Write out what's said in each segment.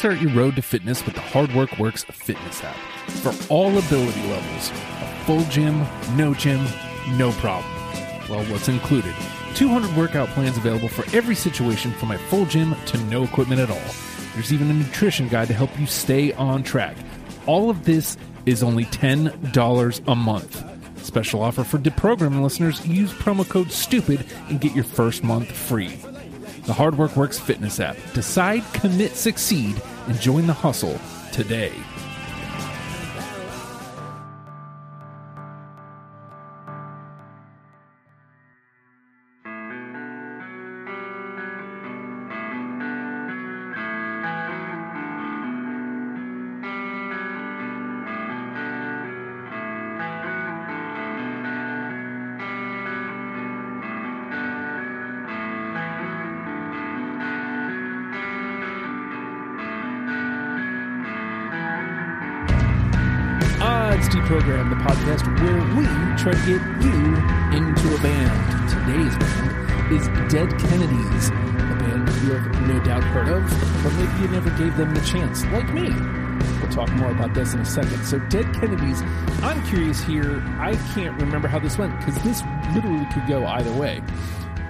Kickstart your road to fitness with the Hard Work Works fitness app. For all ability levels, a full gym, no gym, no problem. Well, what's included? 200 workout plans available for every situation from a full gym to no equipment at all. There's even a nutrition guide to help you stay on track. All of this is only $10 a month. Special offer for deprogramming listeners use promo code STUPID and get your first month free. The Hard Work Works fitness app. Decide, commit, succeed, and join the hustle today. Try to get you into a band. Today's band is Dead Kennedys, a band you have no doubt heard of, but maybe you never gave them the chance, like me. We'll talk more about this in a second. So, Dead Kennedys, I'm curious here. I can't remember how this went because this literally could go either way.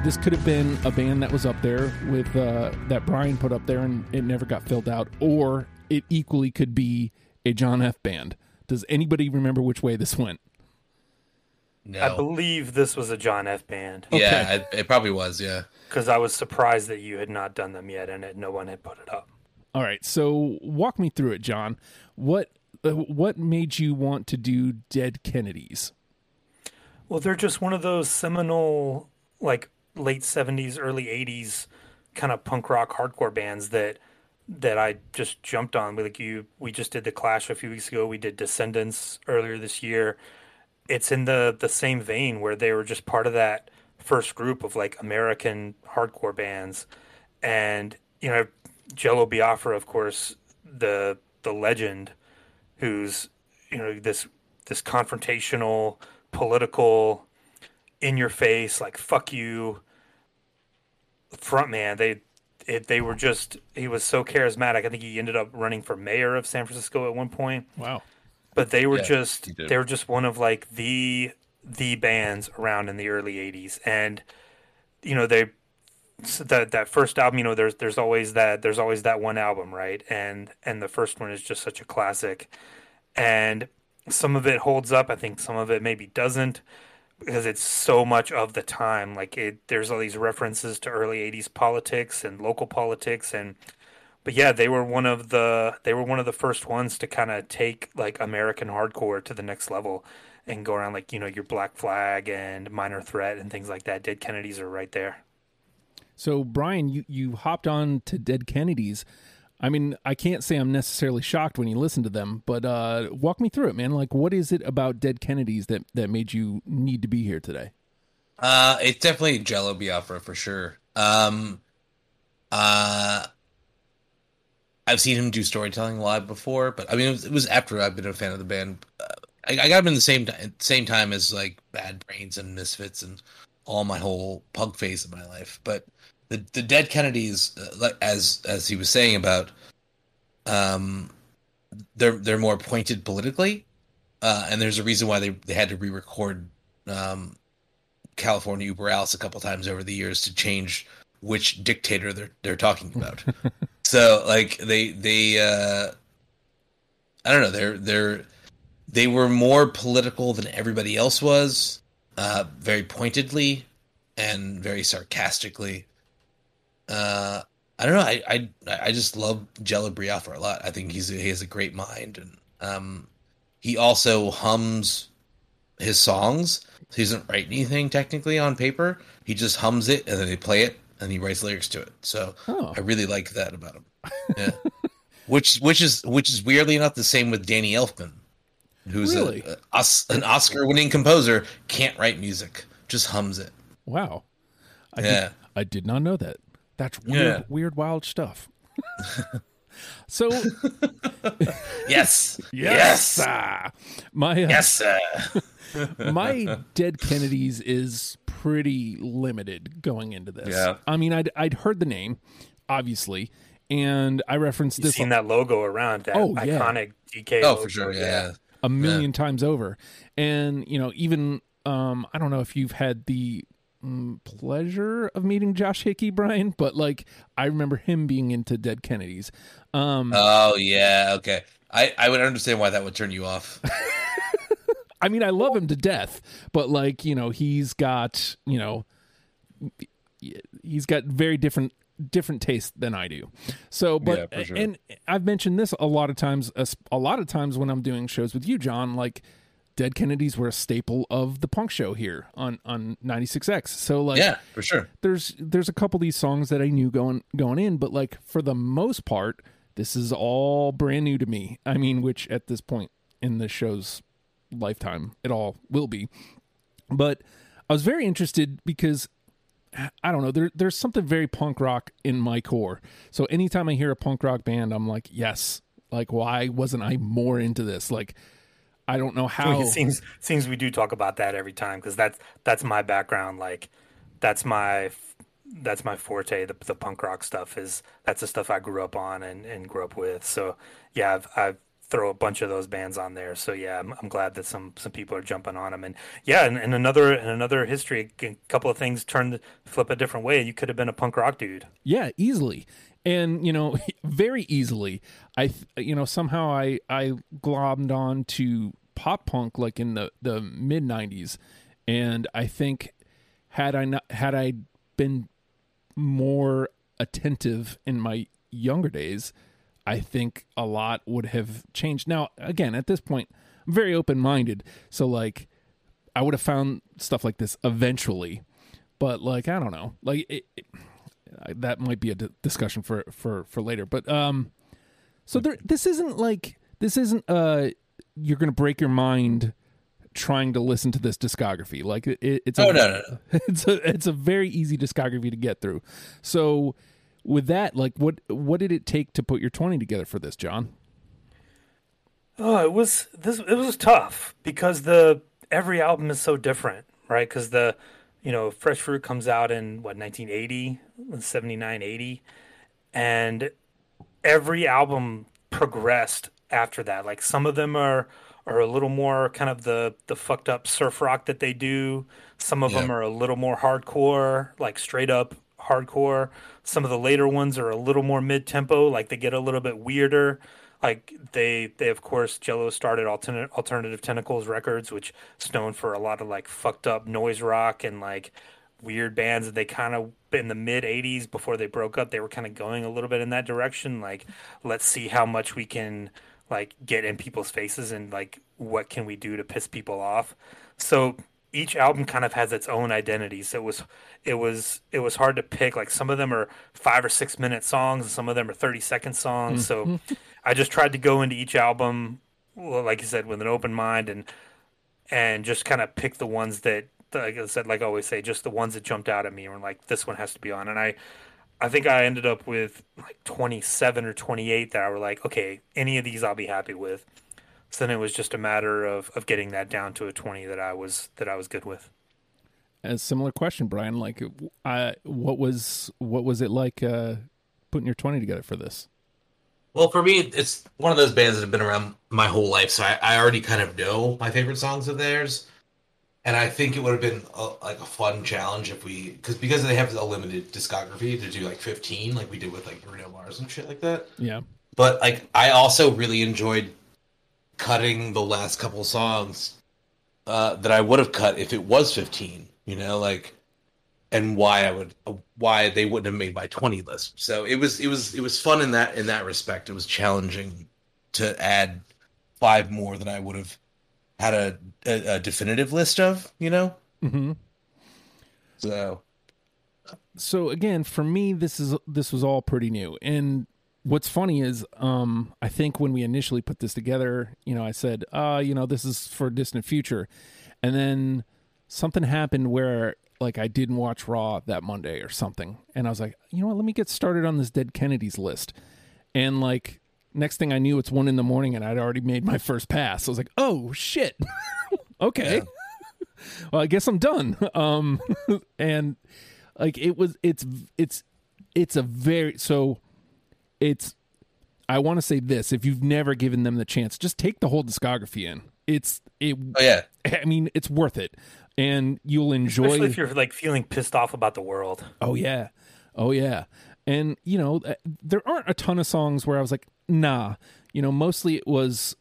This could have been a band that was up there with uh, that Brian put up there and it never got filled out, or it equally could be a John F. band. Does anybody remember which way this went? No. I believe this was a John F. band yeah, it, it probably was. Yeah. because I was surprised that you had not done them yet and that no one had put it up. All right, so walk me through it, John. What uh, what made you want to do Dead Kennedys? Well, they're just one of those seminal, like late '70s, early '80s kind of punk rock hardcore bands that that I just jumped on. Like you, we just did the Clash a few weeks ago. We did Descendents earlier this year. It's in the the same vein where they were just part of that first group of like American hardcore bands, and you know, Jello Biafra, of course, the the legend, who's you know this this confrontational, political, in your face, like fuck you, frontman. They it, they were just he was so charismatic. I think he ended up running for mayor of San Francisco at one point. Wow. But they were Yeah, just they were just one of like the the bands around in the early '80s, and you know they so that that first album. You know, there's there's always that there's always that one album, right? And and the first one is just such a classic, and some of it holds up. I think some of it maybe doesn't because it's so much of the time. Like it, there's all these references to early '80s politics and local politics, and but yeah, they were one of the they were one of the first ones to kind of take like American hardcore to the next level and go around like you know your Black Flag and Minor Threat and things like that. Dead Kennedys are right there. So Brian, you you hopped on to Dead Kennedys. I mean, I can't say I'm necessarily shocked when you listen to them, but uh, walk me through it, man. Like, what is it about Dead Kennedys that that made you need to be here today? Uh, it's definitely Jello Biafra for sure. Um, uh, I've seen him do storytelling live before, but I mean, it was, it was after I've been a fan of the band. Uh, I, I got him in the same time, same time as like Bad Brains and Misfits and all my whole punk phase of my life. But the the Dead Kennedys, uh, as as he was saying about, um, they're they're more pointed politically, uh, and there's a reason why they they had to re-record um, California Über Alles a couple times over the years to change which dictator they're they're talking about. so like they they uh I don't know, they're they're they were more political than everybody else was, uh very pointedly and very sarcastically. Uh I don't know, I I I just love Jello Biafra a lot. I think he's he has a great mind and um he also hums his songs. He doesn't write anything technically on paper. He just hums it and then they play it and he writes lyrics to it. So Oh. I really like that about him. Yeah. which which is which is weirdly enough the same with Danny Elfman, who's Really? a, a, an Oscar winning composer, can't write music, just hums it. Wow. I Yeah. did, I did not know that. That's weird, Yeah. weird, wild stuff. so Yes. yes, ah, my uh, Yes. sir. My Dead Kennedys is pretty limited going into this. Yeah. I mean, I'd I'd heard the name, obviously, and I referenced You've this seen that logo around that Oh, yeah. iconic DK. Oh, logo, for sure. Yeah. a million times over. And you know, even um, I don't know if you've had the mm, pleasure of meeting Josh Hickey, Brian, but like I remember him being into Dead Kennedys. Um, Oh yeah. Okay. I I would understand why that would turn you off. I mean, I love him to death, but like you know, he's got you know, he's got very different different taste than I do. So, but Yeah, sure. and I've mentioned this a lot of times. A, a lot of times when I'm doing shows with you, John, like. Dead Kennedys were a staple of the punk show here on on 96X. So like yeah, for sure. there's there's a couple of these songs that I knew going going in, but like for the most part, this is all brand new to me. I mean, which at this point in the show's lifetime, it all will be. But I was very interested because I don't know, there there's something very punk rock in my core. So anytime I hear a punk rock band, I'm like, yes. Like why wasn't I more into this? Like I don't know how It seems seems we do talk about that every time because that's that's my background. Like that's my that's my forte. The, the punk rock stuff is that's the stuff I grew up on and, and grew up with. So yeah, I've, I've throw a bunch of those bands on there. So yeah, I'm, I'm glad that some some people are jumping on them. And yeah, and, and another and another history, a couple of things turned flip a different way. You could have been a punk rock dude. Yeah, easily. And you know, very easily. I you know, somehow I I glommed on to pop punk like in the the mid 90s and I think had I not had I been more attentive in my younger days, I think a lot would have changed. Now, again, at this point, I'm very open-minded, so like I would have found stuff like this eventually. But like I don't know. Like it, it, that might be a d- discussion for for for later. But um, so there, this isn't like this isn't uh, you're gonna break your mind trying to listen to this discography. Like it, it's a, Oh, no, no, it's a it's a very easy discography to get through. So with that, like what what did it take to put your twenty together for this, John? Oh, it was this. It was tough because the every album is so different, right? Because the you know Fresh Fruit comes out in what 1980, 79, 80, and every album progressed after that. Like some of them are are a little more kind of the the fucked up surf rock that they do. Some of Yeah. them are a little more hardcore, like straight up hardcore. Some of the later ones are a little more mid tempo, like they get a little bit weirder. Like they they of course Jello started alternate alternative tentacles records, which is known for a lot of like fucked up noise rock and like weird bands that they kind of in the mid 80s before they broke up they were kind of going a little bit in that direction like let's see how much we can like get in people's faces and like what can we do to piss people off so each album kind of has its own identity. So it was it was it was hard to pick like some of them are five or six minute songs and some of them are 30 second songs. So mm-hmm. i just tried to go into each album like you said with an open mind and and just kind of pick the ones that like I said like I always say just the ones that jumped out at me and were like this one has to be on. And I I think I ended up with like 27 or 28 that I were like okay any of these I'll be happy with so then it was just a matter of of getting that down to a 20 that I was that I was good with A similar question, Brian. Like, I what was what was it like uh, putting your twenty together for this? Well, for me, it's one of those bands that have been around my whole life, so I, I already kind of know my favorite songs of theirs. And I think it would have been a, like a fun challenge if we, because because they have a limited discography to do like fifteen, like we did with like Bruno Mars and shit like that. Yeah, But like, I also really enjoyed cutting the last couple songs uh, that I would have cut if it was fifteen. You know, like, and why I would, why they wouldn't have made my twenty list. So it was, it was, it was fun in that in that respect. It was challenging to add five more than I would have had a, a, a definitive list of. You know, Mm-hmm. so so again for me this is this was all pretty new and what's funny is um i think when we initially put this together you know i said uh you know this is for distant future. And then something happened where like i didn't watch raw that monday or something. And i was like you know what? Let me get started on this dead kennedys list. And like next thing i knew it's one in the morning and i'd already made my first pass. I was like oh shit. Okay. Yeah. well i guess i'm done. Um and like it was it's it's it's a very so it's I want to say this: if you've never given them the chance, just take the whole discography in. It's it. Oh yeah, I mean, it's worth it, and you'll enjoy. It. Especially if you're like feeling pissed off about the world. Oh yeah, oh yeah, and you know uh, there aren't a ton of songs where I was like, nah. You know, mostly it was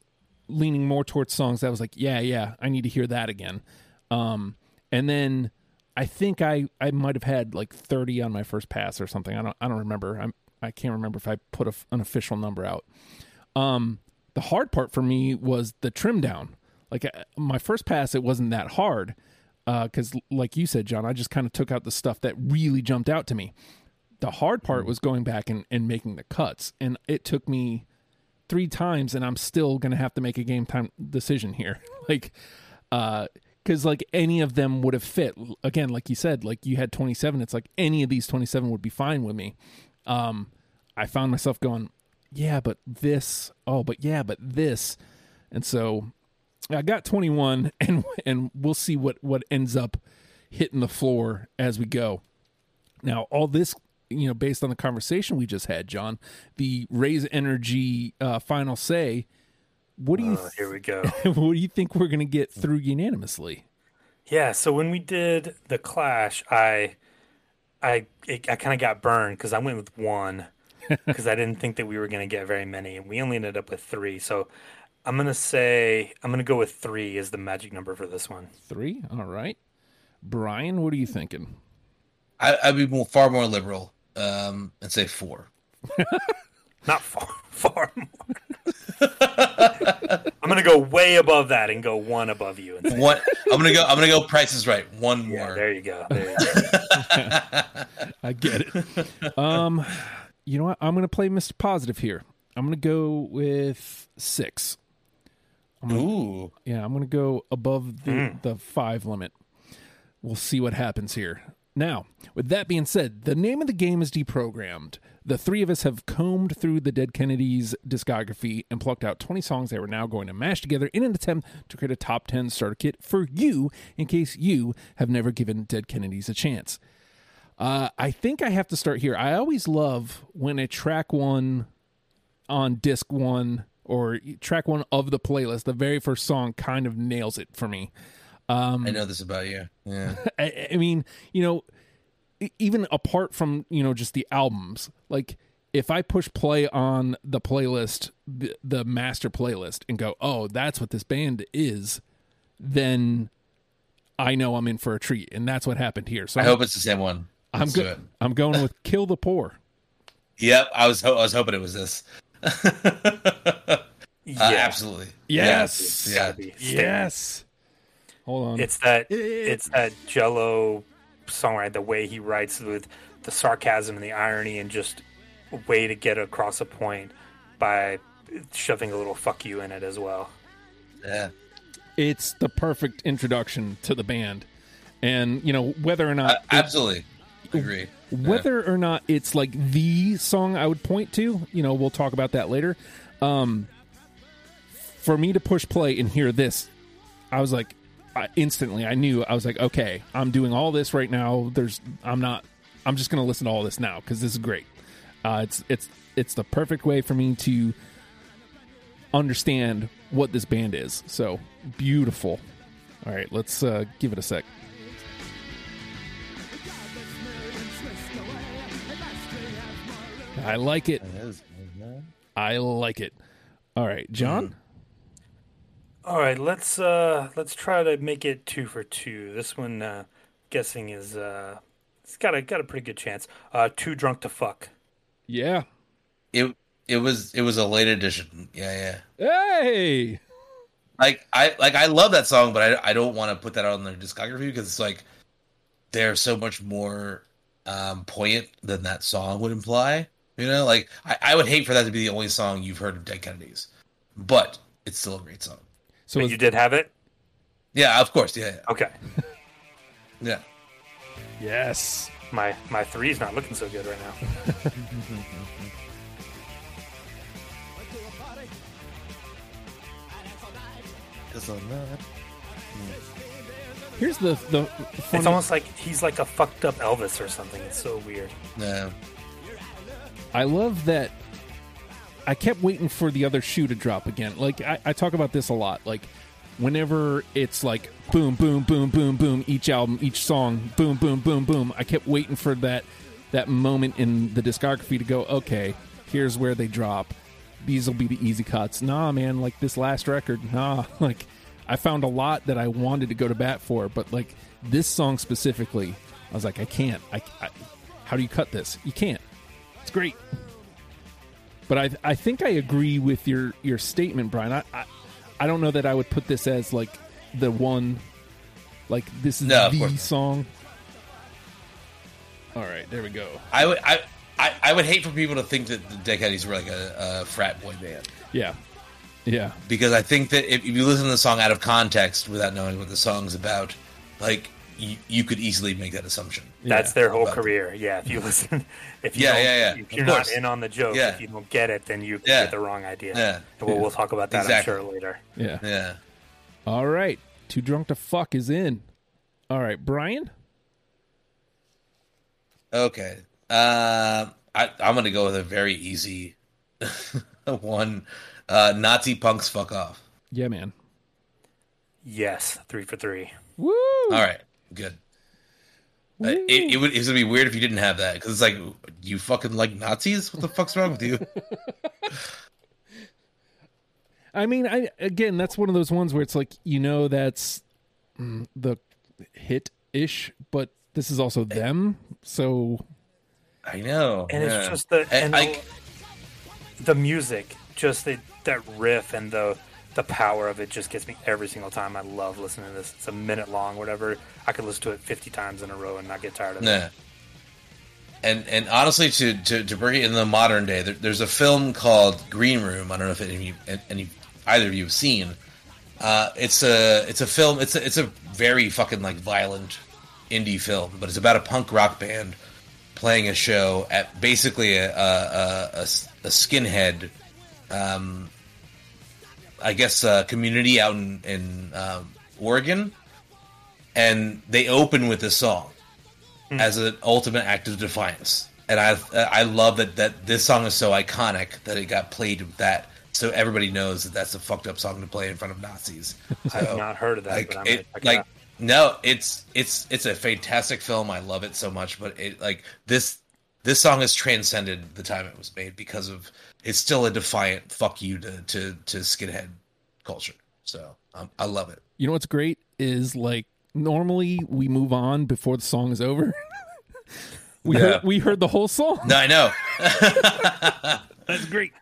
leaning more towards songs that I was like, yeah, yeah, I need to hear that again. Um, and then I think I I might have had like 30 on my first pass or something. I don't I don't remember. I'm I can't remember if I put a, an official number out. Um, the hard part for me was the trim down. Like uh, my first pass, it wasn't that hard because, uh, like you said, John, I just kind of took out the stuff that really jumped out to me. The hard part was going back and, and making the cuts, and it took me three times, and I'm still going to have to make a game time decision here. like, uh, because like any of them would have fit. Again, like you said, like you had 27. It's like any of these 27 would be fine with me um, I found myself going, yeah, but this, oh, but yeah, but this, and so I got 21, and and we'll see what what ends up hitting the floor as we go. Now, all this, you know, based on the conversation we just had, John, the raise energy uh, final say. What do you? Th- here we go. what do you think we're going to get through unanimously? Yeah. So when we did the clash, I I it, I kind of got burned because I went with one because I didn't think that we were going to get very many, and we only ended up with three. So I'm gonna say I'm gonna go with three as the magic number for this one. Three, all right. Brian, what are you thinking? I, I'd be more, far more liberal um, and say four. Not far, far more. I'm gonna go way above that and go one above you. One, I'm gonna go. I'm gonna go. Price is right. One more. Yeah, there you go. There you go. I get it. Um, you know what? I'm gonna play Mr. Positive here. I'm gonna go with six. I'm gonna, Ooh. Yeah, I'm gonna go above the mm. the five limit. We'll see what happens here. Now, with that being said, the name of the game is deprogrammed. The three of us have combed through the Dead Kennedys discography and plucked out 20 songs that we're now going to mash together in an attempt to create a top 10 starter kit for you in case you have never given Dead Kennedys a chance. Uh, I think I have to start here. I always love when a track one on disc one or track one of the playlist, the very first song kind of nails it for me. Um, I know this about you. Yeah. I, I mean, you know, even apart from you know just the albums, like if I push play on the playlist, the, the master playlist, and go, oh, that's what this band is, then I know I'm in for a treat, and that's what happened here. So I I'm, hope it's the same one. Let's I'm good. I'm going with "Kill the Poor." Yep, I was ho- I was hoping it was this. yeah, uh, absolutely. Yes. Yeah. Yes. Hold on. It's that it's that Jello songwriter, the way he writes with the sarcasm and the irony, and just a way to get across a point by shoving a little "fuck you" in it as well. Yeah, it's the perfect introduction to the band, and you know whether or not uh, absolutely agree. Whether yeah. or not it's like the song I would point to, you know, we'll talk about that later. Um, for me to push play and hear this, I was like, I, instantly I knew I was like, okay, I'm doing all this right now. There's, I'm not, I'm just gonna listen to all this now because this is great. Uh, it's it's it's the perfect way for me to understand what this band is. So beautiful. All right, let's uh, give it a sec. I like it. I like it. All right, John. All right, let's uh let's try to make it two for two. This one, uh, guessing is uh, it's got a got a pretty good chance. Uh, too drunk to fuck. Yeah. It it was it was a late edition. Yeah, yeah. Hey. Like I like I love that song, but I I don't want to put that on their discography because it's like they're so much more um poignant than that song would imply. You know, like I, I would hate for that to be the only song you've heard of Dead Kennedys, but it's still a great song. So you did have it? Yeah, of course. Yeah. yeah. Okay. yeah. Yes. My my three's not looking so good right now. Hmm. Here's the the. Funny... It's almost like he's like a fucked up Elvis or something. It's so weird. Yeah. I love that I kept waiting for the other shoe to drop again. Like I, I talk about this a lot. Like whenever it's like boom, boom, boom, boom, boom, each album, each song, boom, boom, boom, boom. I kept waiting for that that moment in the discography to go. Okay, here's where they drop. These will be the easy cuts. Nah, man. Like this last record, nah. Like I found a lot that I wanted to go to bat for, but like this song specifically, I was like, I can't. I, I how do you cut this? You can't. It's great. But I I think I agree with your your statement, Brian. I I, I don't know that I would put this as like the one like this is No, the song. All right, there we go. I would I, I I would hate for people to think that the Deadheadies were like a, a frat boy band Yeah. Yeah. because I think that if you listen to the song out of context without knowing what the song's about, like you, you could easily make that assumption. That's Yeah. their whole About- career. Yeah, if you listen, if you yeah, don't, yeah, yeah. If you're not in on the joke, Yeah. if you don't get it, then you Yeah. get the wrong idea. Yeah. And we'll, we'll talk about that, Exactly. I'm sure, later. Yeah. Yeah. All right. Too drunk to fuck is in. All right, Brian? Okay. Uh, I, I'm going to go with a very easy one. Uh, Nazi punks fuck off. Yeah, man. Yes, three for three. Woo! All right. Good. Uh, it, it would it's gonna be weird if you didn't have that because it's like you fucking like Nazis. What the fuck's wrong with you? I mean, I again, that's one of those ones where it's like you know that's mm, the hit ish, but this is also them. So I know, And yeah. it's just the And and I- the, the music, just the, that riff and the the power of it just gets me every single time. I love listening to this. It's a minute long, whatever. I could listen to it fifty times in a row and not get tired of it. Yeah. And and honestly, to, to, to bring it in the modern day, there, there's a film called Green Room. I don't know if any of you, any either of you have seen. Uh, it's a it's a film. It's a, it's a very fucking like violent indie film, but it's about a punk rock band playing a show at basically a a skinhead, um, I guess, uh, community out in in um, Oregon, and they open with this song as an ultimate act of defiance. And I I love that that this song is so iconic that it got played with that, so everybody knows that that's a fucked up song to play in front of Nazis. I've So, not heard of that, like but I'm it, like no, it's it's it's a fantastic film. I love it so much, but it like this this song has transcended the time it was made because of it's still a defiant fuck you to to, to skinhead culture. So um, I love it. you know what's great is like normally we move on before the song is over. we Yeah. heard, we heard the whole song. No, I know. That's great.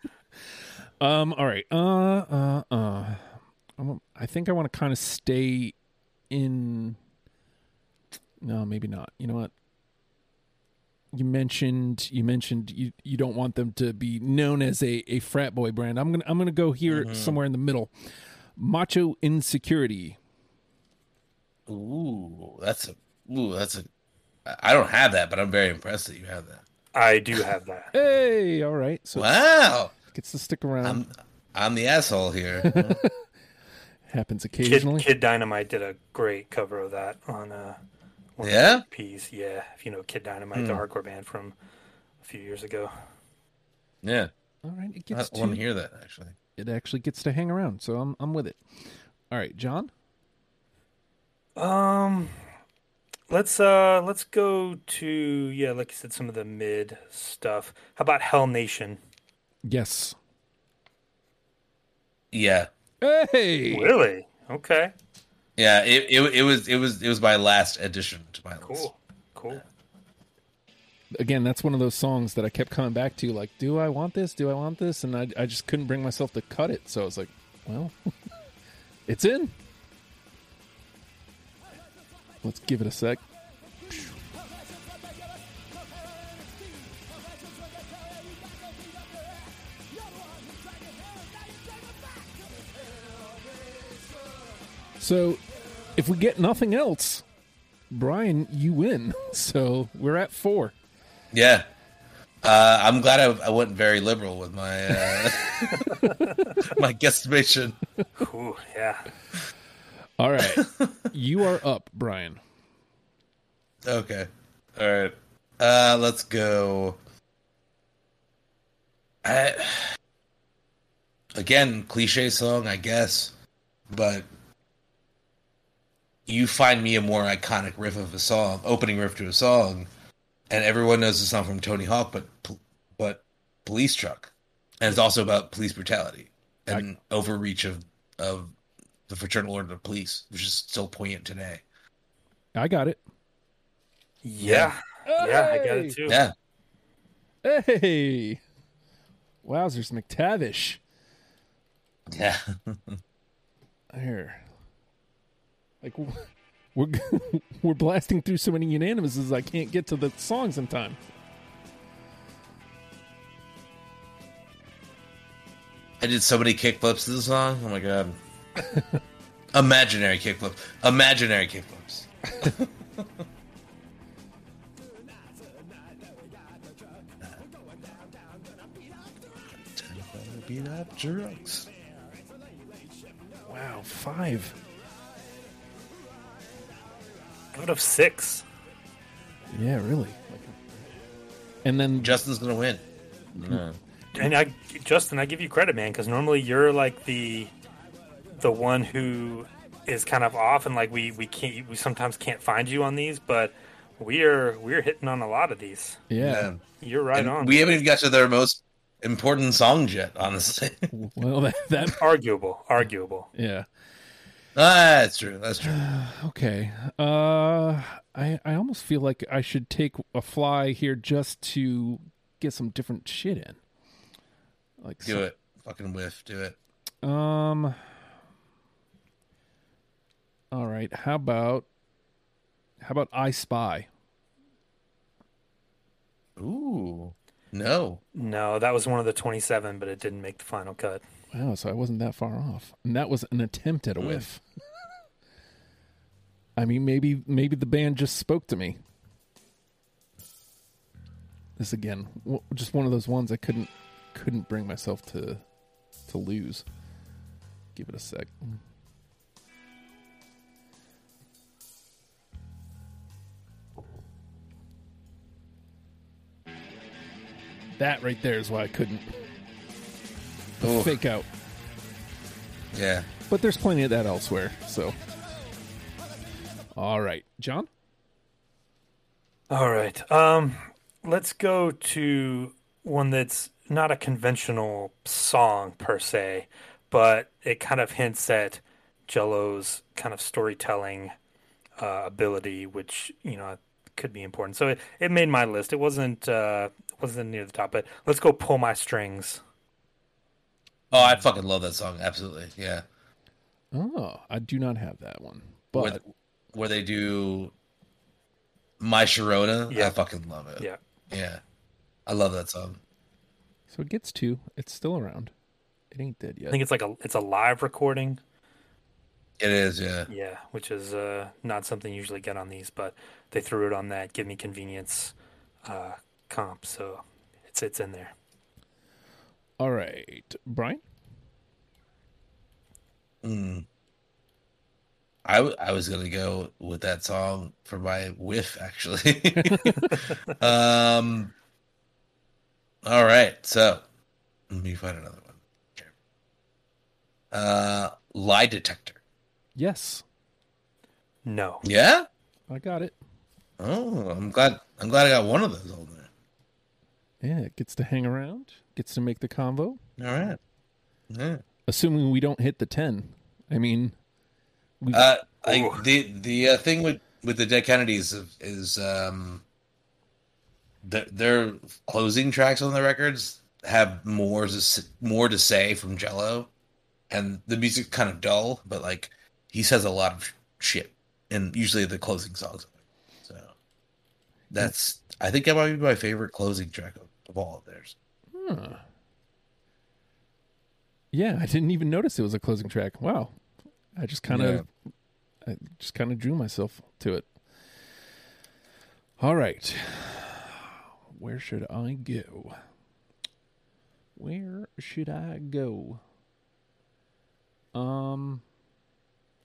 Um. All right. Uh. Uh. Uh. I'm- I think I want to kind of stay in. No, maybe not. You know what? You mentioned you mentioned you you don't want them to be known as a, a frat boy brand. I'm gonna I'm gonna go here somewhere in the middle. Macho insecurity. Ooh, that's a ooh, that's a. I don't have that, but I'm very impressed that you have that. I do have that. Hey, all right. So Wow, gets to stick around. I'm I'm the asshole here. Happens occasionally. Kid Dynamite did a great cover of that on uh, one Yeah? of the EPs. Yeah, if you know Kid Dynamite, the hardcore band from a few years ago. yeah, all right. It I gets want to to hear that actually. it actually gets to hang around. So I'm I'm with it. All right, John. Um, let's uh let's go to yeah, like you said, some of the mid stuff. How about Hell Nation? Yes. Yeah, Hey. Really? Okay. Yeah. It, it it was it was it was my last addition to my list. Cool. Cool. Again, that's one of those songs that I kept coming back to. Like, do I want this? Do I want this? And I I just couldn't bring myself to cut it. So I was like, well, it's in. Let's give it a sec. So, if we get nothing else, Brian, you win. So we're at four. Yeah. Uh, I'm glad I, I went very liberal with my uh, my guesstimation. Ooh, yeah. All right, you are up, Brian. Okay. All right. Uh, let's go. I again, cliche song, I guess, but you find me a more iconic riff of a song, opening riff to a song, and everyone knows the song from Tony Hawk, but but Police Truck, and it's also about police brutality and I, overreach of of the Fraternal Order of Police, which is still poignant today. I got it. Yeah, yeah, hey! I got it too. Yeah. Hey, wowzers, McTavish. Yeah. Here, like we're we're blasting through so many unanimouses, I can't get to the songs in time. I did so many kickflips to the song. Oh my god. Imaginary kickflip. Imaginary kickflips. beat up drugs. Wow, five. Out of six. Yeah, really. And then Justin's gonna win. No. And I, Justin, I give you credit, man, because normally you're like the the one who is kind of off, and like we we can't we sometimes can't find you on these, but we are we're hitting on a lot of these. Yeah, you're right And on. We haven't even got to their most important songs yet, honestly. well, that, that arguable, arguable. yeah. Ah, that's true. That's true. Okay. Uh, I I almost feel like I should take a fly here just to get some different shit in. Like Do some- it. Fucking whiff. Do it. Um. All right. How about how about I Spy? Ooh. No. No, that was one of the 27, but it didn't make the final cut. Wow, so I wasn't that far off, and that was an attempt at a Hmm. whiff. I mean, maybe maybe the band just spoke to me. This again, w- just one of those ones I couldn't couldn't bring myself to to lose. Give it a sec. That right there is why I couldn't Oof. fake out. Yeah. But there's plenty of that elsewhere. So, all right, John. All right. Um, let's go to one that's not a conventional song per se, but it kind of hints at Jello's kind of storytelling uh, ability, which you know could be important. So it, it made my list. It wasn't uh, wasn't near the top, but let's go pull my strings. Oh, I fucking love that song. Absolutely. Yeah. Oh, I do not have that one, Where, but where they do My Sharona. Yeah. I fucking love it. Yeah. Yeah. I love that song. so it gets two. It's still around. It ain't dead yet. I think it's like a it's a live recording. It is, yeah. Yeah, which is uh, not something you usually get on these, but they threw it on that give me convenience uh, comp, so it's it's in there. All right, Brian. Mm. I, w- I was gonna go with that song for my whiff actually. um. All right, so let me find another one. Okay. Uh, lie detector. Yes, No, Yeah. I got it. Oh, I'm glad. I'm glad I got one of those on there. Yeah, it gets to hang around. Gets to make the convo. All right. Yeah. Assuming we don't hit the ten. I mean, we, Uh, I, Ooh. the the uh, thing with with the Dead Kennedys is, is um, their, their closing tracks on the records have more to more to say from Jello, and the music's kind of dull, but like he says a lot of shit, and usually the closing songs. So that's I think that might be my favorite closing track of, of all of theirs. Huh. yeah, I didn't even notice it was a closing track. Wow, I just kind of, I just kind of drew myself to it. All right, where should I go? Where should I go? Um,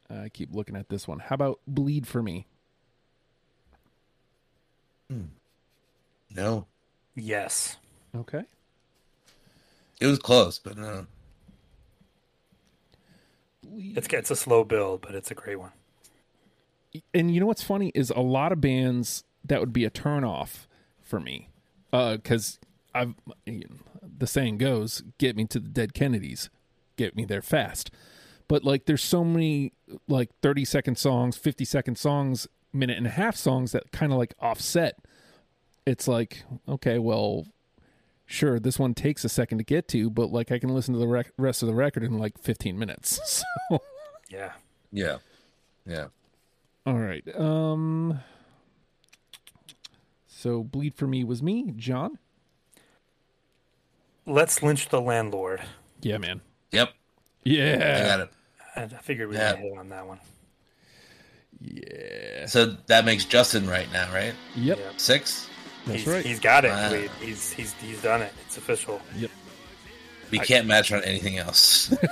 I keep looking at this one. How about "Bleed for Me"? No, yes, Okay. It was close, but no. It's it's a slow build, but it's a great one. and you know what's funny is a lot of bands that would be a turn off for me uh, because I've the saying goes, "Get me to the dead Kennedys, get me there fast." But like, there's so many like 30 second songs, 50 second songs, minute and a half songs that kind of like offset. It's like, okay, well, sure, this one takes a second to get to, but like I can listen to the rec- rest of the record in like 15 minutes. So, Yeah. Yeah. Yeah. all right. Um. So, bleed for me was me, John. Let's lynch the landlord. Yeah, man. Yep. Yeah. I Yeah. got it. I I figured we Yeah. would hit on that one. Yeah. So that makes Justin right now, right? Yep. Yeah. Six. That's he's, right. he's got it. Wow. Wade. He's he's he's done it. It's official. Yep. We can't match on anything else.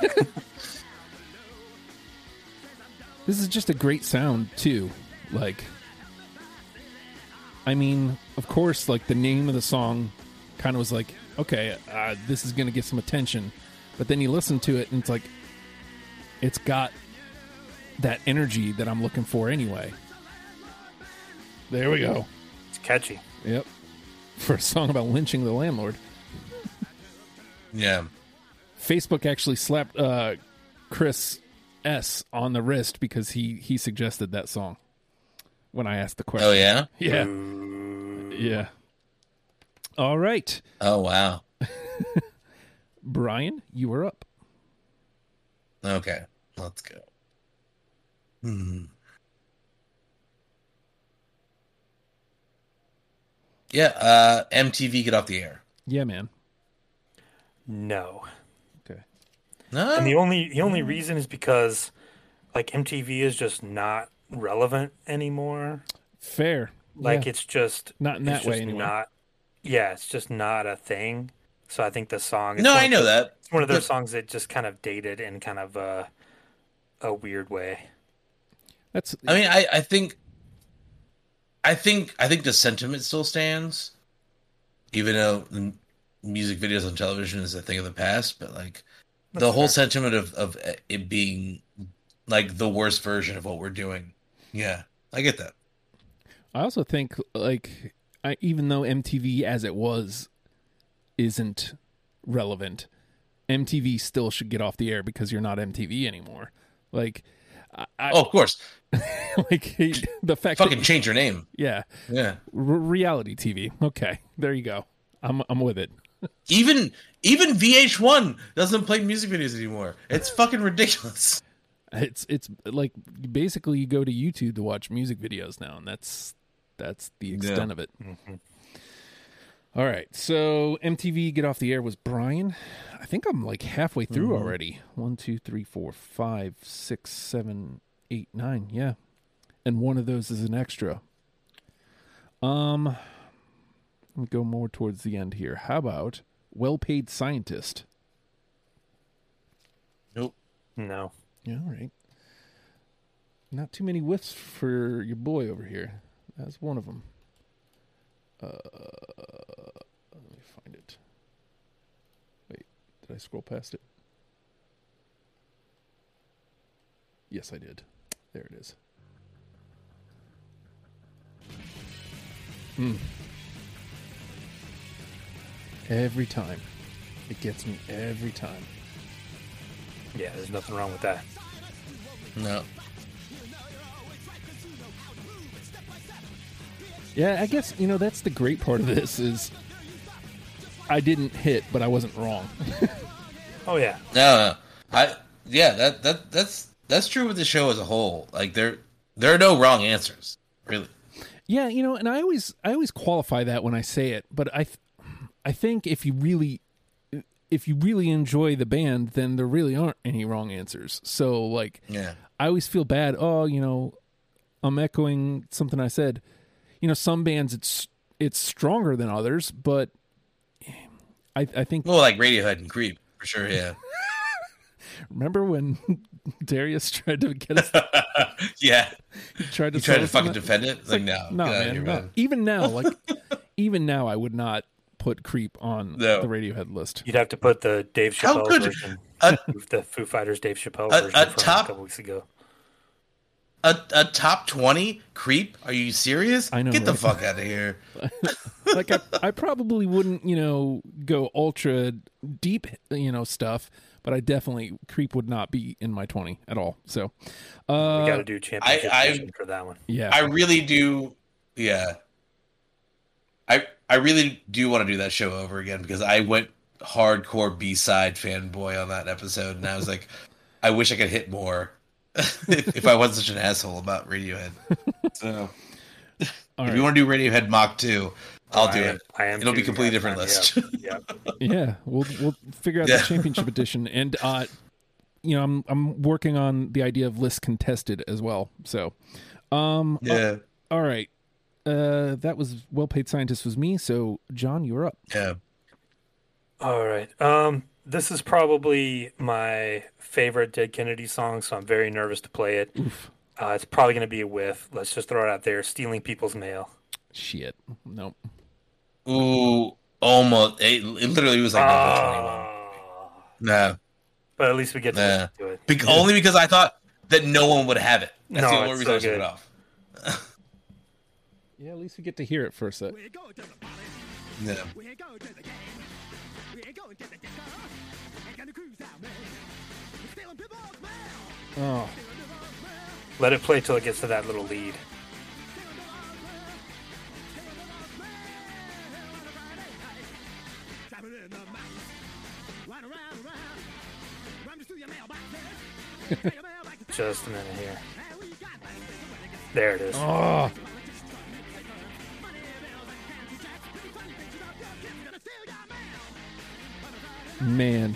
This is just a great sound too. Like I mean, of course, like the name of the song kind of was like, okay, uh, this is going to get some attention. But then you listen to it and it's like it's got that energy that I'm looking for anyway. There we go. It's catchy. Yep. For a song about lynching the landlord. yeah. Facebook actually slapped uh, Chris S on the wrist because he he suggested that song when I asked the question. Oh yeah. Yeah. Yeah. All right. Oh wow. Brian, you are up. Okay. Let's go. Hmm. Yeah. Uh, MTV get off the air. Yeah, man. No. Okay. No. And the only the only reason is because like MTV is just not relevant anymore. Fair. Like Yeah. it's just Not in it's that way just anyway. Not yeah, it's just not a thing. So I think the song is no, I know the- that. It's one of those But- songs that just kind of dated in kind of a a weird way. That's I mean, I, I think, I think, I think the sentiment still stands, even though the music videos on television is a thing of the past. But like the whole fair. sentiment of of eh, it being like the worst version of what we're doing. Yeah, I get that. I also think like I, even though MTV as it was isn't relevant, MTV still should get off the air because you're not MTV anymore. Like I, I Oh, of course, like the fact fucking that change your name. yeah, Yeah, r- reality TV. Okay, there you go. I'm I'm with it. even even VH1 doesn't play music videos anymore. It's fucking ridiculous. It's it's like basically you go to YouTube to watch music videos now, and that's that's the extent of it. Mm-hmm. All right, so MTV Get Off the Air was Brian. I think I'm like halfway through already. One, two, three, four, five, six, seven, eight, nine. Yeah, and one of those is an extra. Um, let me go more towards the end here. How about Well-Paid Scientist? Nope. No. Yeah, all right. Not too many whiffs for your boy over here. That's one of them. Uh, let me find it. Wait, did I scroll past it? Yes, I did. There it is. Hmm. Every time. It gets me every time. Yeah, there's nothing wrong with that. No. Yeah, I guess you know that's the great part of this is I didn't hit, but I wasn't wrong. Oh yeah. No, no. I yeah, that that that's that's true with the show as a whole. Like there there are no wrong answers, really. yeah, you know, and I always I always qualify that when I say it, but I th- I think if you really if you really enjoy the band, then there really aren't any wrong answers. So like Yeah. I always feel bad. Oh, you know, I'm echoing something I said. You know, some bands it's it's stronger than others, but I I think Well, like Radiohead and Creep for sure. Yeah. remember when Darius tried to get us yeah. he tried to You try sell to fucking that? defend it. Like, no, no, get out of man, here, no. man. Even now, like even now, I would not put Creep on No. the Radiohead list. You'd have to put the Dave How Chappelle could- version, a- the Foo Fighters Dave Chappelle A- version a from top- a couple weeks ago. A, a top twenty creep? Are you serious? I know, Get the fuck out of here. like I, I probably wouldn't, you know, go ultra deep, you know, stuff, but I definitely Creep would not be in my twenty at all. So, We uh, got to do championship I- edition for that one. yeah, I really do. Yeah. I I really do want to do that show over again because I went hardcore B side fanboy on that episode, and I was like, I wish I could hit more if, if I wasn't such an asshole about Radiohead. So all if right. you want to do Radiohead Mock 2, I'll I do am- it. I am It'll be too, completely different yeah, list. Yeah. yeah, we'll we'll figure out Yeah. the championship edition, and uh, you know, I'm I'm working on the idea of list contested as well. So, um, Yeah. all right, uh, that was well paid scientist was me. So, John, you're up. Yeah. All right. Um, this is probably my favorite Dead Kennedy song, so I'm very nervous to play it. Oof, Uh, it's probably going to be with, let's just throw it out there, Stealing People's Mail. shit, nope. Ooh, almost. It, it literally was like number 21. Ah. No. But at least we get to Nah. listen to it. Bec- only because I thought that no one would have it. That's No, the only it's reason so I took it good. off. Yeah, at least we get to hear it for a sec. We're going to the party. Yeah. Oh. Let it play till it gets to that little lead. Just a minute here. There it is. oh, man.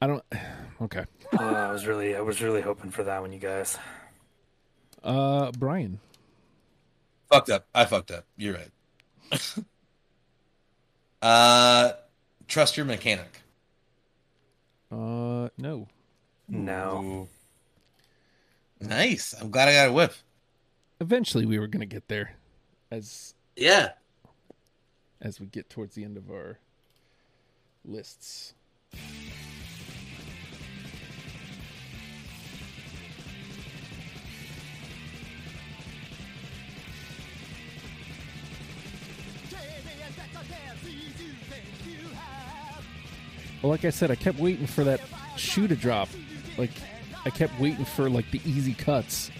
I don't. Okay. Oh, I was really, I was really hoping for that one, you guys. Uh, Brian. Fucked up. I fucked up. You're right. uh, trust your mechanic. Uh, no. No. Ooh. Nice. I'm glad I got a whiff. Eventually, we were gonna get there, as Yeah. As we get towards the end of our lists. Well, like I said, I kept waiting for that shoe to drop. Like, I kept waiting for like the easy cuts,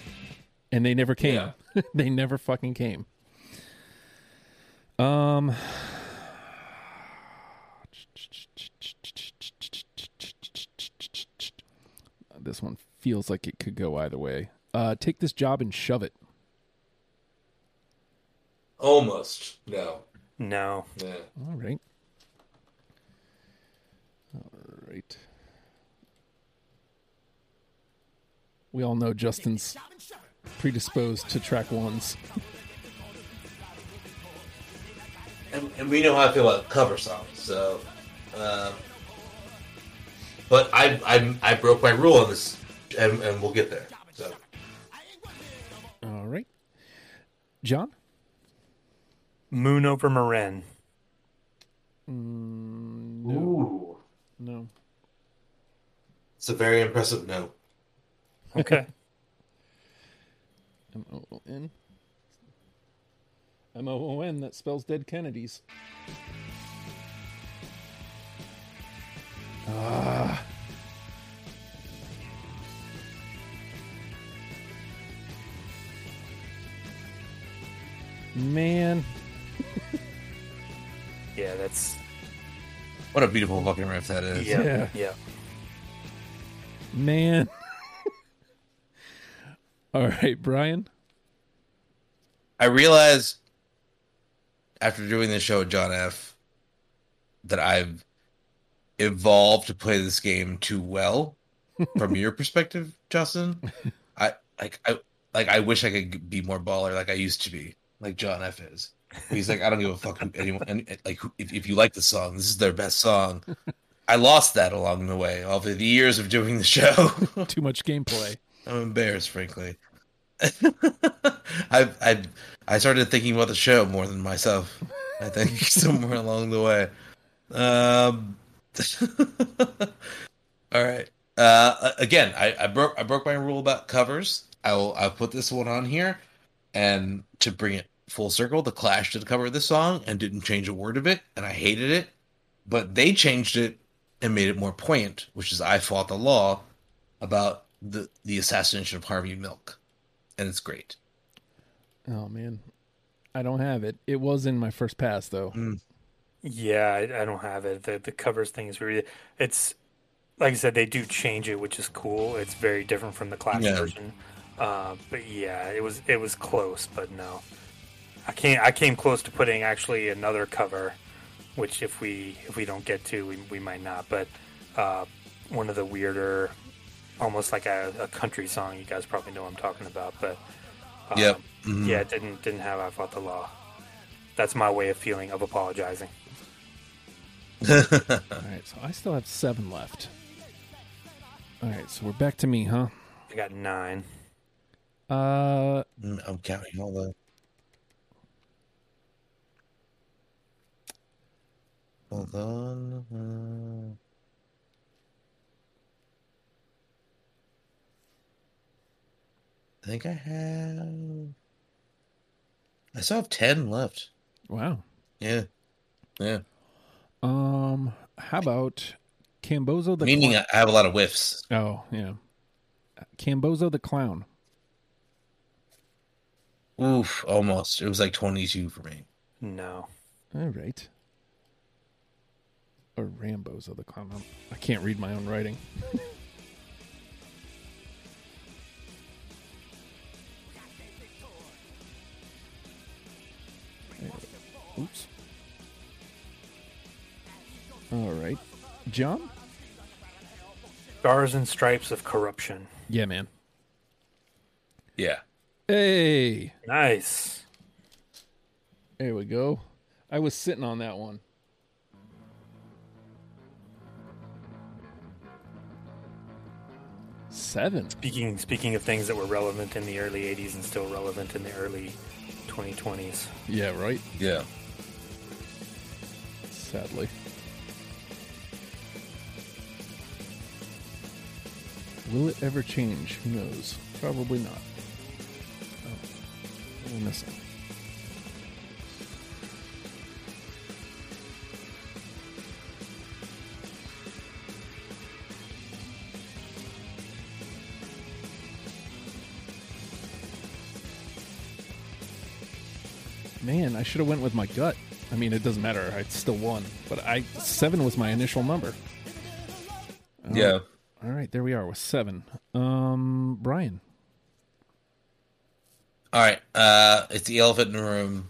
and they never came. they never fucking came. Um. This one feels like it could go either way. Uh, take this job and shove it. Almost. No. No. Yeah. All right. All right. We all know Justin's predisposed to track ones. And, and we know how I feel about cover songs, so. Um, but I, I I broke my rule on this, and, and we'll get there. So All right. John? Moon over Marin. Mm, no. Ooh. No. it's a very impressive no. Okay. M O O N. M O O N, that spells dead Kennedys. Ah. Man. yeah, that's What a beautiful fucking riff that is. yeah, Yeah. yeah. Man. All right, Brian. I realized after doing the show with John F that I've evolved to play this game too well from your perspective, Justin. I like I like I wish I could be more baller like I used to be, like John F is. He's like, I don't give a fuck who anyone and, like if, if you like the song, this is their best song. I lost that along the way, over the years of doing the show. Too much gameplay. I'm embarrassed, frankly. I've, I've I started thinking about the show more than myself. I think somewhere along the way. Um, all right. Uh, again, I, I broke I broke my rule about covers. I will I'll put this one on here, and to bring it full circle, the Clash did cover this song and didn't change a word of it, and I hated it. But they changed it and made it more poignant, which is I fought the law about the the assassination of Harvey Milk, and it's great. Oh man, I don't have it. It was in my first pass though. Yeah, I, I don't have it. The the covers thing is really it's like I said, they do change it, which is cool. It's very different from the classic Yeah. version. Uh, but yeah, it was it was close, but no. I can't I came close to putting actually another cover, which if we if we don't get to we, we might not, but uh, one of the weirder almost like a, a country song, you guys probably know what I'm talking about, but um, Yep. Mhm. yeah, it didn't didn't have I fought the law. That's my way of feeling of apologizing. All right, so I still have seven left. All right, so we're back to me, huh? I got nine. Uh, Mm, I'm counting all the. Hold on. uh, I think I have. I still have ten left. wow. Yeah, yeah. Um, how about Cambozo the Meaning Clown? I have a lot of whiffs. Oh, yeah. Cambozo the Clown. Oof, almost. It was like twenty-two for me. No. All right. Or Rambozo the Clown. I'm- I can't read my own writing. Oops. All right. John? Stars and stripes of corruption. Yeah, man. Yeah. Hey, Nice. there we go. I was sitting on that one. Seven. Speaking speaking of things that were relevant in the early '80s and still relevant in the early 2020s. Yeah, right. Yeah. Sadly. Will it ever change? Who knows? Probably not. Oh, I missing? Man, I should have went with my gut. I mean, it doesn't matter. I still won, but I seven was my initial number. Yeah. All right, there we are with seven. Um, Brian. All right. Uh, it's the elephant in the room.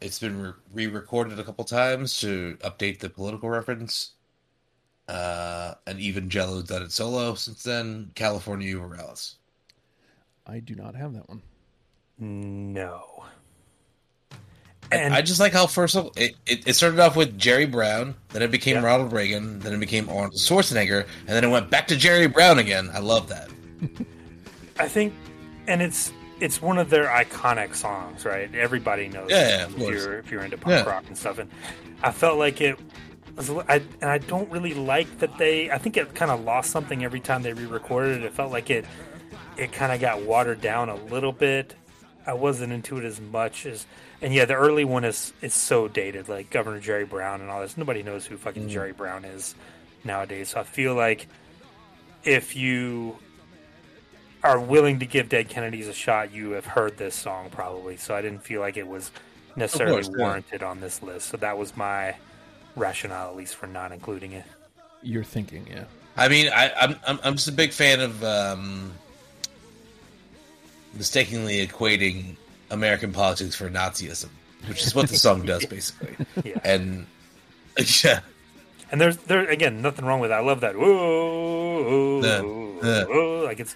It's been re- re-recorded a couple times to update the political reference. Uh, and even Jello done it solo since then. California Über Alles. I do not have that one. No. I- And I just like how first of it, it, it started off with Jerry Brown, then it became Yeah. Ronald Reagan, then it became Arnold Schwarzenegger, and then it went back to Jerry Brown again. I love that. I think, and it's it's one of their iconic songs, right? Everybody knows. Yeah, yeah, if you're if you're into punk Yeah. rock and stuff. And I felt like it was, I, and I don't really like that they. I think it kind of lost something every time they re-recorded it. It felt like it it kind of got watered down a little bit. I wasn't into it as much as, and yeah, the early one is is so dated, like Governor Jerry Brown and all this. Nobody knows who fucking Jerry Brown is nowadays. So I feel like if you are willing to give Dead Kennedys a shot, you have heard this song probably. So I didn't feel like it was necessarily course, yeah. warranted on this list. So that was my rationale, at least, for not including it. You're thinking, yeah. I mean, I, I'm, I'm I'm just a big fan of um, mistakenly equating American politics for Nazism, which is what the song does basically. Yeah. And yeah, And there's there again nothing wrong with that. I love that. Whoa, Yeah, yeah. whoa. like it's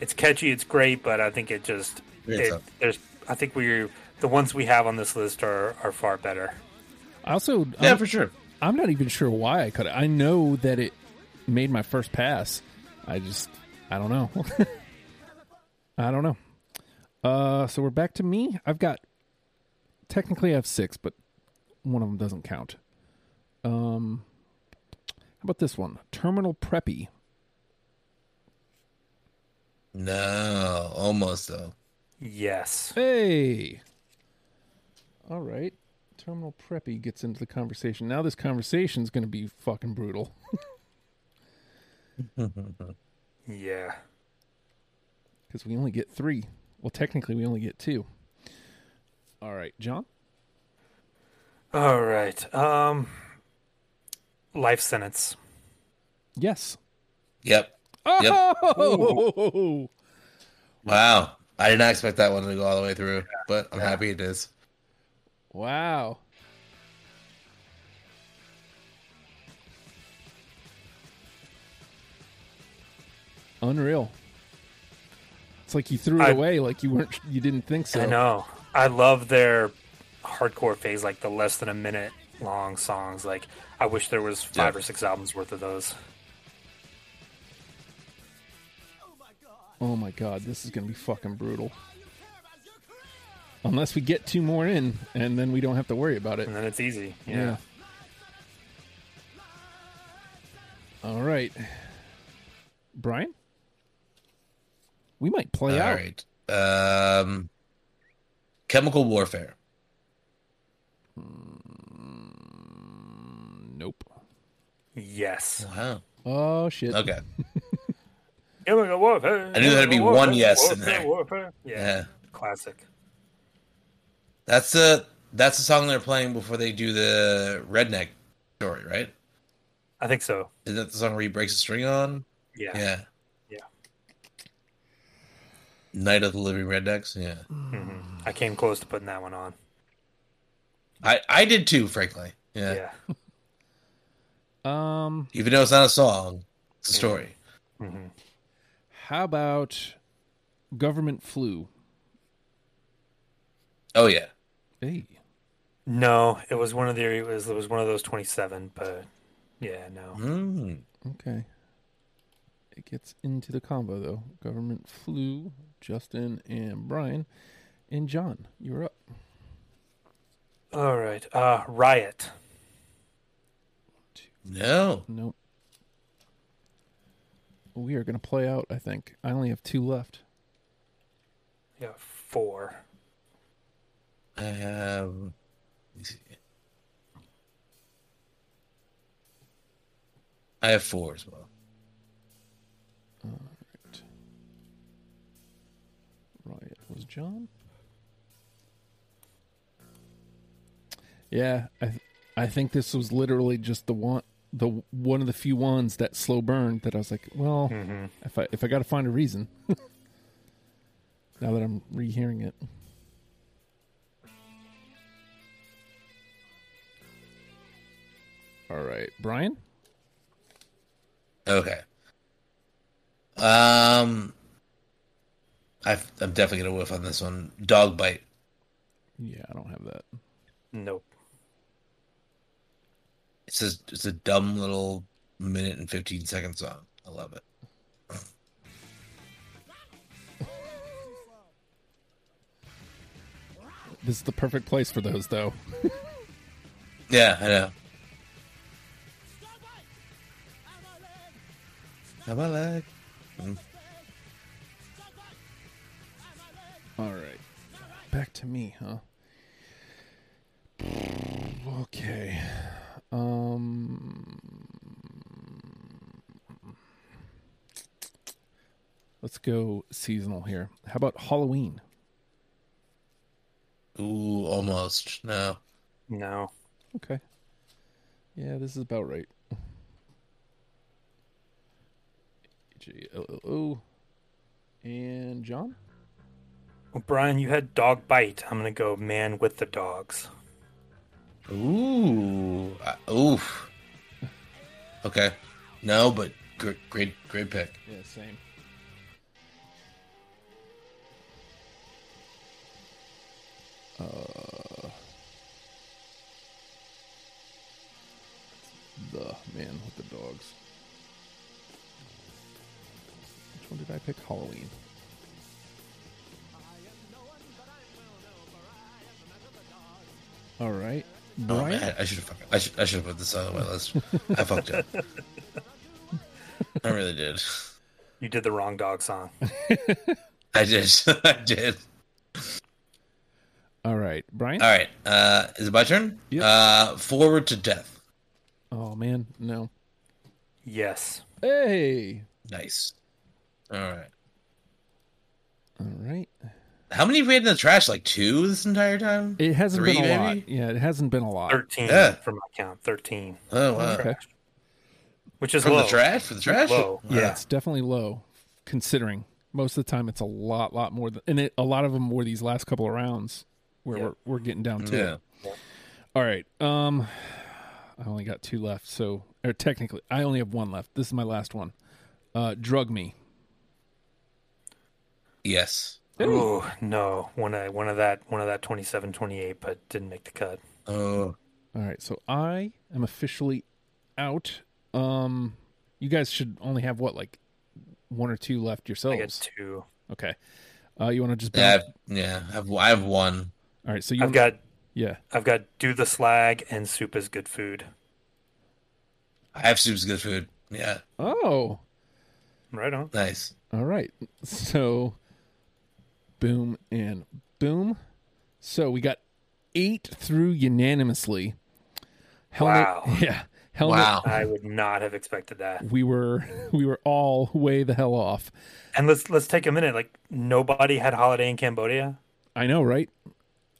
it's catchy, it's great, but I think it just it, there's I think we the ones we have on this list are are far better. I also, yeah, I'm, for sure. I'm not even sure why I cut it. I know that it made my first pass. I just, I don't know. I don't know. Uh, so we're back to me. I've got technically I have six, but one of them doesn't count. Um, how about this one? Terminal Preppy. No, almost though. Yes. Hey. All right. Terminal Preppy gets into the conversation. Now this conversation is going to be fucking brutal. Yeah. because we only get three. Well, technically, we only get two. All right, John. All right. Um, life sentence. Yes. Yep. Yep. Oh, Wow. I did not expect that one to go all the way through, but I'm happy it is. wow. Unreal. It's like you threw it I- away, like you weren't, you didn't think so. I know. I love their hardcore phase, like the less than a minute long songs. Like I wish there was five Yeah. or six albums worth of those. Oh my god, this is gonna be fucking brutal. Unless we get two more in, and then we don't have to worry about it. And then it's easy. Yeah. Yeah. All right, Brian. We might play All out. right. Um, chemical warfare. Nope. Yes. Wow. Oh shit. Okay. Chemical warfare. I knew there'd be chemical one warfare, yes in there. warfare. Yeah. Yeah. Classic. That's the that's the song they're playing before they do the redneck story, right? I think so. Is that the song where he breaks a string on? Yeah. Yeah. Yeah. Night of the Living Rednecks. Yeah. I came close to putting that one on. I I did too, frankly. Yeah. Yeah. Um, Even though it's not a song, it's a story. how about government flu? Oh yeah. Hey. No, it was one of the it was it was one of those twenty seven, but yeah, no. Mm. Okay. It gets into the combo though. Government flu, Justin and Brian. And John, you're up. All right. Uh Riot. No. Nope. We are going to play out, I think. I only have two left. Yeah, four. I have. Let. I have four as well. Riot was John. Yeah, I th- I think this was literally just the one the one of the few ones that slow burned that I was like, well, if I if I got to find a reason. now that I'm rehearing it. All right, Brian. Okay. Um, I've, I'm definitely gonna whiff on this one. Dog bite. Yeah, I don't have that. Nope. It's a it's a dumb little minute and fifteen second song. I love it. This is the perfect place for those, though. Yeah, I know. How about that? All right. Back to me, huh? Okay. Um Let's go seasonal here. How about Halloween? Ooh, almost. No. No. Okay. Yeah, this is about right. H-A-L-L-O. And John? Well, Brian, you had dog bite. I'm gonna go man with the dogs. Ooh. Uh, oof. Okay. No, but great, great, great pick. Yeah, same. Uh, the man with the dogs. Which one did I pick? Halloween. All right, Oh, Brian. man, I should have I should I should have put this on my list. I fucked up. I really did. You did the wrong dog song. I did. I did. All right, Brian. All right. Uh, is it my turn? Yep. Uh, forward to death. Oh man, no. Yes. Hey. Nice. All right. All right. How many have we had in the trash? Like two this entire time? It hasn't Three, been a maybe? lot. Yeah, it hasn't been a lot. 13 Yeah. from my count. 13. Oh wow. Okay. Which is From low. the trash? For the trash? Low. Wow. Yeah, it's definitely low, considering most of the time it's a lot, lot more than, and it, a lot of them were these last couple of rounds where Yeah. we're we're getting down to. Yeah. it. All right. Um, I only got two left, so or technically I only have one left. This is my last one. Uh, drug me. Yes. Ooh, no. One of, one of that one of that 27 28 but didn't make the cut. Oh. All right, so I am officially out. Um, you guys should only have what like one or two left I got yourselves. two. Okay. Uh, you want to just Yeah. I've, yeah. I've I have one. All right, so you I've wanna- got yeah. I've got do the slag and soup is good food. I have soup is good food. Yeah. Oh, Right on. Nice. All right. So, boom and boom. So we got eight through unanimously. Helmet, Wow. Yeah. Helmet. Wow. I would not have expected that. We were we were all way the hell off. And let's let's take a minute. Like nobody had holiday in Cambodia. I know, right?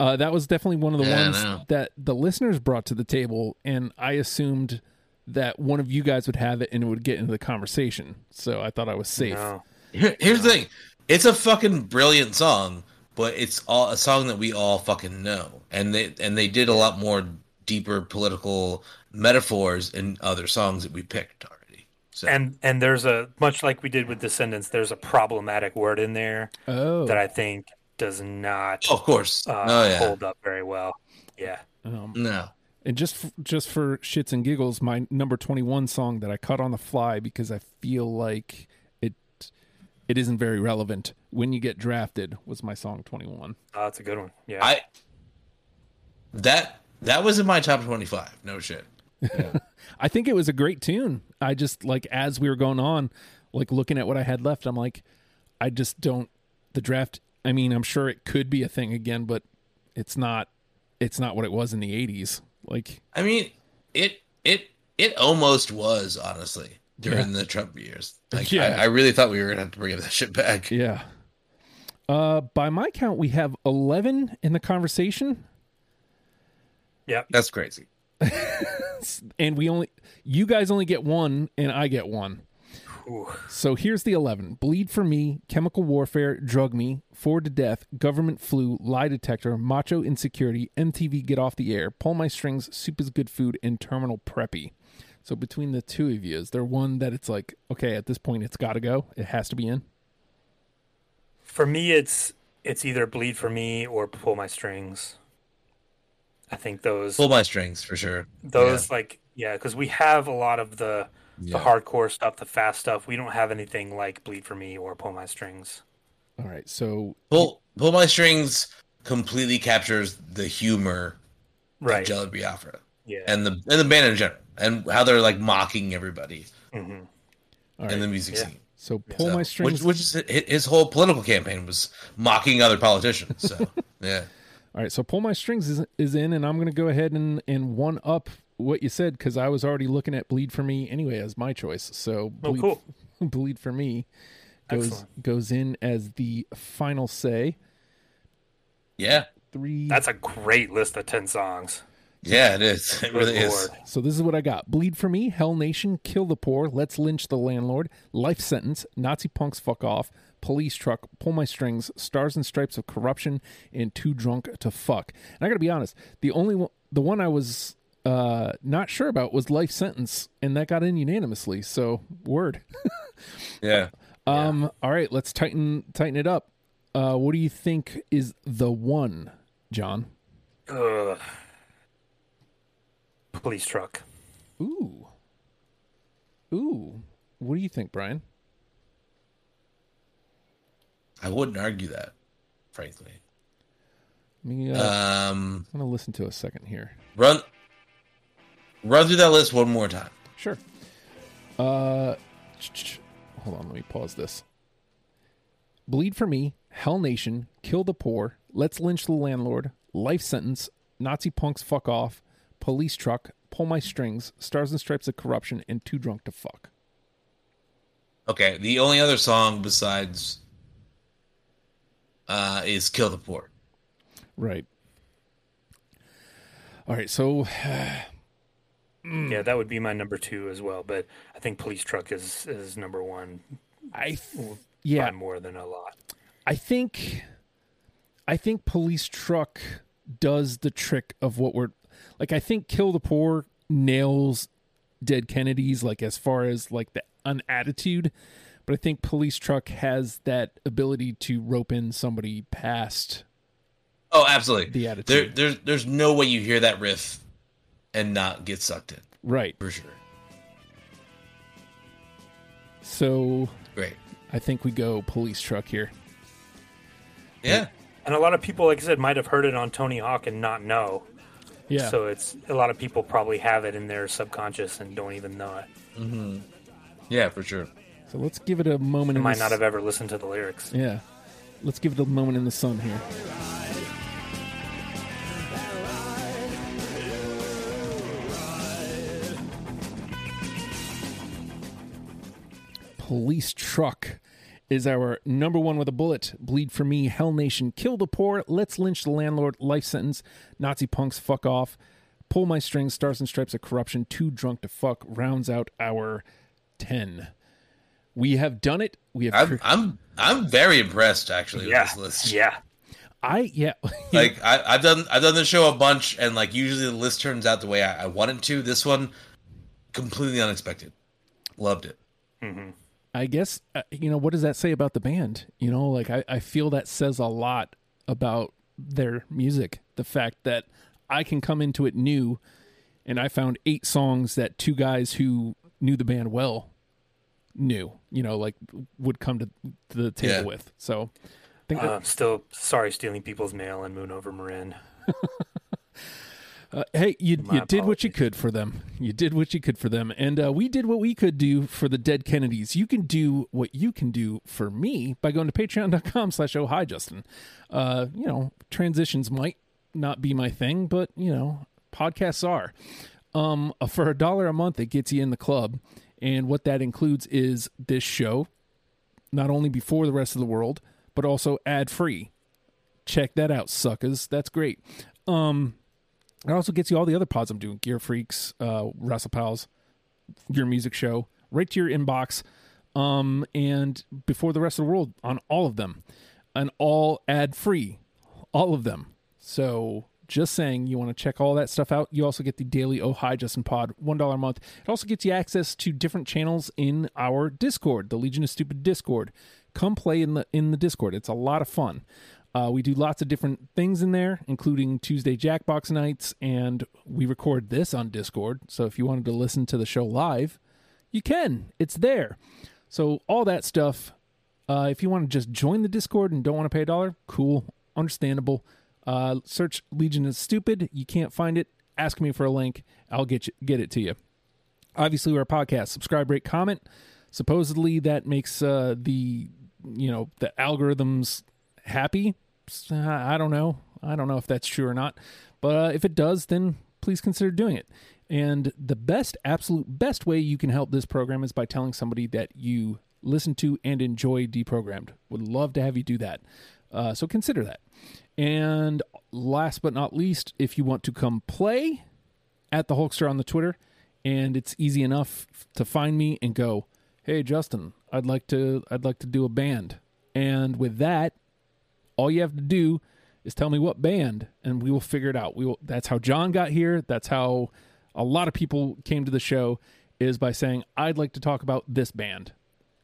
Uh, that was definitely one of the Yeah, ones that the listeners brought to the table, and I assumed that one of you guys would have it and it would get into the conversation. So I thought I was safe. No. Here, here's the thing. It's a fucking brilliant song, but it's all a song that we all fucking know. And they and they did a lot more deeper political metaphors in other songs that we picked already. So And and there's a much like we did with Descendents. There's a problematic word in there Oh, that I think does not of course. uh, oh yeah. hold up very well. Yeah. um, No. And just just for shits and giggles, my number twenty one song that I cut on the fly because I feel like it it isn't very relevant. When you get drafted was my song twenty one. Oh, ah, that's a good one. Yeah. I that that was in my top twenty five. No shit. I think it was a great tune. I just like as we were going on, like looking at what I had left, I'm like, I just don't the draft. I mean, I'm sure it could be a thing again, but it's not. It's not what it was in the '80s. Like, I mean, it it it almost was honestly during the Trump years. Like, Yeah. I, I really thought we were gonna have to bring that shit back. yeah. Uh, by my count, we have 11 in the conversation. Yep. That's crazy. and we only you guys only get one and I get one. Ooh. So here's the 11. Bleed for me, chemical warfare, drug me, forward to death, government flu, lie detector, macho insecurity, MTV get off the air, pull my strings, soup is good food and terminal preppy. So between the two of you, is there one that it's like, okay, at this point it's got to go. It has to be in. For me, it's it's either bleed for me or pull my strings. I think those Pull my strings for sure. those like yeah, because we have a lot of the Yeah. the hardcore stuff, the fast stuff. We don't have anything like bleed for me or pull my strings. All right. So Pull Pull My Strings completely captures the humor Right. of Jello Biafra Yeah. and the and the band in general and how they're like mocking everybody hmm all right. in the music Yeah. scene. so pull So, my strings. which, which is his whole political campaign was mocking other politicians. So yeah, All right, so pull my strings is is in, and I'm going to go ahead and and one up what you said because I was already looking at bleed for me anyway as my choice. So Oh, bleed, cool. bleed for me goes Excellent. goes in as the final say. yeah, Three. That's a great list of ten songs. Yeah. It is. It really is. so this is what I got: bleed for me, Hell Nation, kill the poor, let's lynch the landlord, life sentence, Nazi punks fuck off, police truck, pull my strings, stars and stripes of corruption, and too drunk to fuck. And I got to be honest, the only one, the one I was uh not sure about was life sentence, and that got in unanimously. So word. Yeah. Um. All right, let's tighten tighten it up. Uh, what do you think is the one, John? Ugh. Police truck. Ooh. Ooh. What do you think, Brian? I wouldn't argue that, frankly. Me, uh, Um, I'm gonna listen to a second here. run, run through that list one more time. Sure. Uh, hold on. Let me pause this. Bleed for me. Hell Nation. Kill the poor. Let's lynch the landlord. Life sentence. Nazi punks. Fuck off. Police truck. Pull my strings. Stars and stripes of corruption. And too drunk to fuck. Okay, the only other song besides uh, is "Kill the Poor." Right. All right. So Yeah, that would be my number two as well. But I think Police Truck is is number one I, th- yeah, more than a lot. I think I think police truck does the trick of what we're like I think kill the poor nails dead Kennedys like as far as like the an attitude but I think police truck has that ability to rope in somebody past Oh, absolutely. the There, attitude. there's there's no way you hear that riff and not get sucked in right. for sure. So Great. I think we go police truck here. Yeah. And a lot of people, like I said, might have heard it on Tony Hawk and not know. Yeah. So it's a lot of people probably have it in their subconscious and don't even know it. Mm-hmm. Yeah, for sure. so let's give it a moment They in might the not s- have ever listened to the lyrics. Yeah. Let's give it a moment in the sun here. Police truck is our number one with a bullet. Bleed for me, Hell Nation, kill the poor, let's lynch the landlord, life sentence, Nazi punks, fuck off, pull my strings, stars and stripes of corruption, too drunk to fuck, rounds out our 10. We have done it. We have. I'm I'm I'm very impressed actually Yeah. with this list. Yeah. I yeah. Like I, I've done I've done the show a bunch, and like usually the list turns out the way I, I want it to. This one, completely unexpected. Loved it. Mm-hmm. I guess uh, you know what does that say about the band? You know, like I, I feel that says a lot about their music. The fact that I can come into it new, and I found eight songs that two guys who knew the band well knew. You know, like would come to, to the table Yeah. with. So I think that, Uh, still sorry stealing people's mail and Moon over Marin. Uh, hey, you My you did what you could for them. You did what you could for them, and uh, we did what we could do for the dead Kennedys. You can do what you can do for me by going to Patreon.com/slash Oh Hi Justin. Uh, you know, transitions might not be my thing, but you know, podcasts are. Um, uh, for a dollar a month, it gets you in the club, and what that includes is this show, not only before the rest of the world, but also ad free. Check that out, suckers. That's great. Um, it also gets you all the other pods I'm doing Gear Freaks, uh, Wrestle Pals, Your Music Show, right to your inbox. Um, and before the rest of the world on all of them, and all ad free, all of them. So just saying, you want to check all that stuff out. You also get the daily Oh Hi Justin Pod, one dollar a month. It also gets you access to different channels in our Discord, the Legion of Stupid Discord. Come play in the in the Discord. It's a lot of fun. Uh, we do lots of different things in there, including Tuesday Jackbox nights, and we record this on Discord. So if you wanted to listen to the show live, you can. It's there. So all that stuff. Uh, if you want to just join the Discord and don't want to pay a dollar, cool, understandable. Uh, search Legion is stupid. You can't find it. Ask me for a link. I'll get you, get it to you. Obviously, we're a podcast. Subscribe, rate, comment. Supposedly, that makes uh, the you know the algorithms happy. I don't know. I don't know if that's true or not. But uh, if it does, then please consider doing it. And the best, absolute best way you can help this program is by telling somebody that you listen to and enjoy Deprogrammed. Would love to have you do that. Uh, so consider that. And last but not least, if you want to come play at the Hulkster on the Twitter, and it's easy enough to find me and go, "Hey Justin, I'd like to I'd like to do a band." And with that, all you have to do is tell me what band and we will figure it out. We will that's how John got here. That's how a lot of people came to the show is by saying, "I'd like to talk about this band."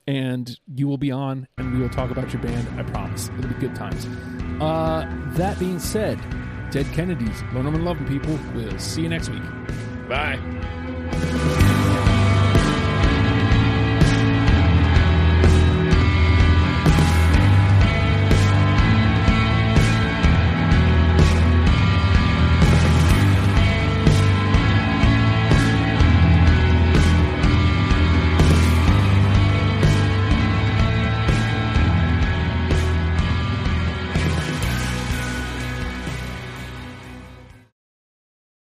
And you will be on and we will talk about your band, I promise. It'll be good times. Uh that being said, Dead Kennedys, them and them people. We'll see you next week. Bye.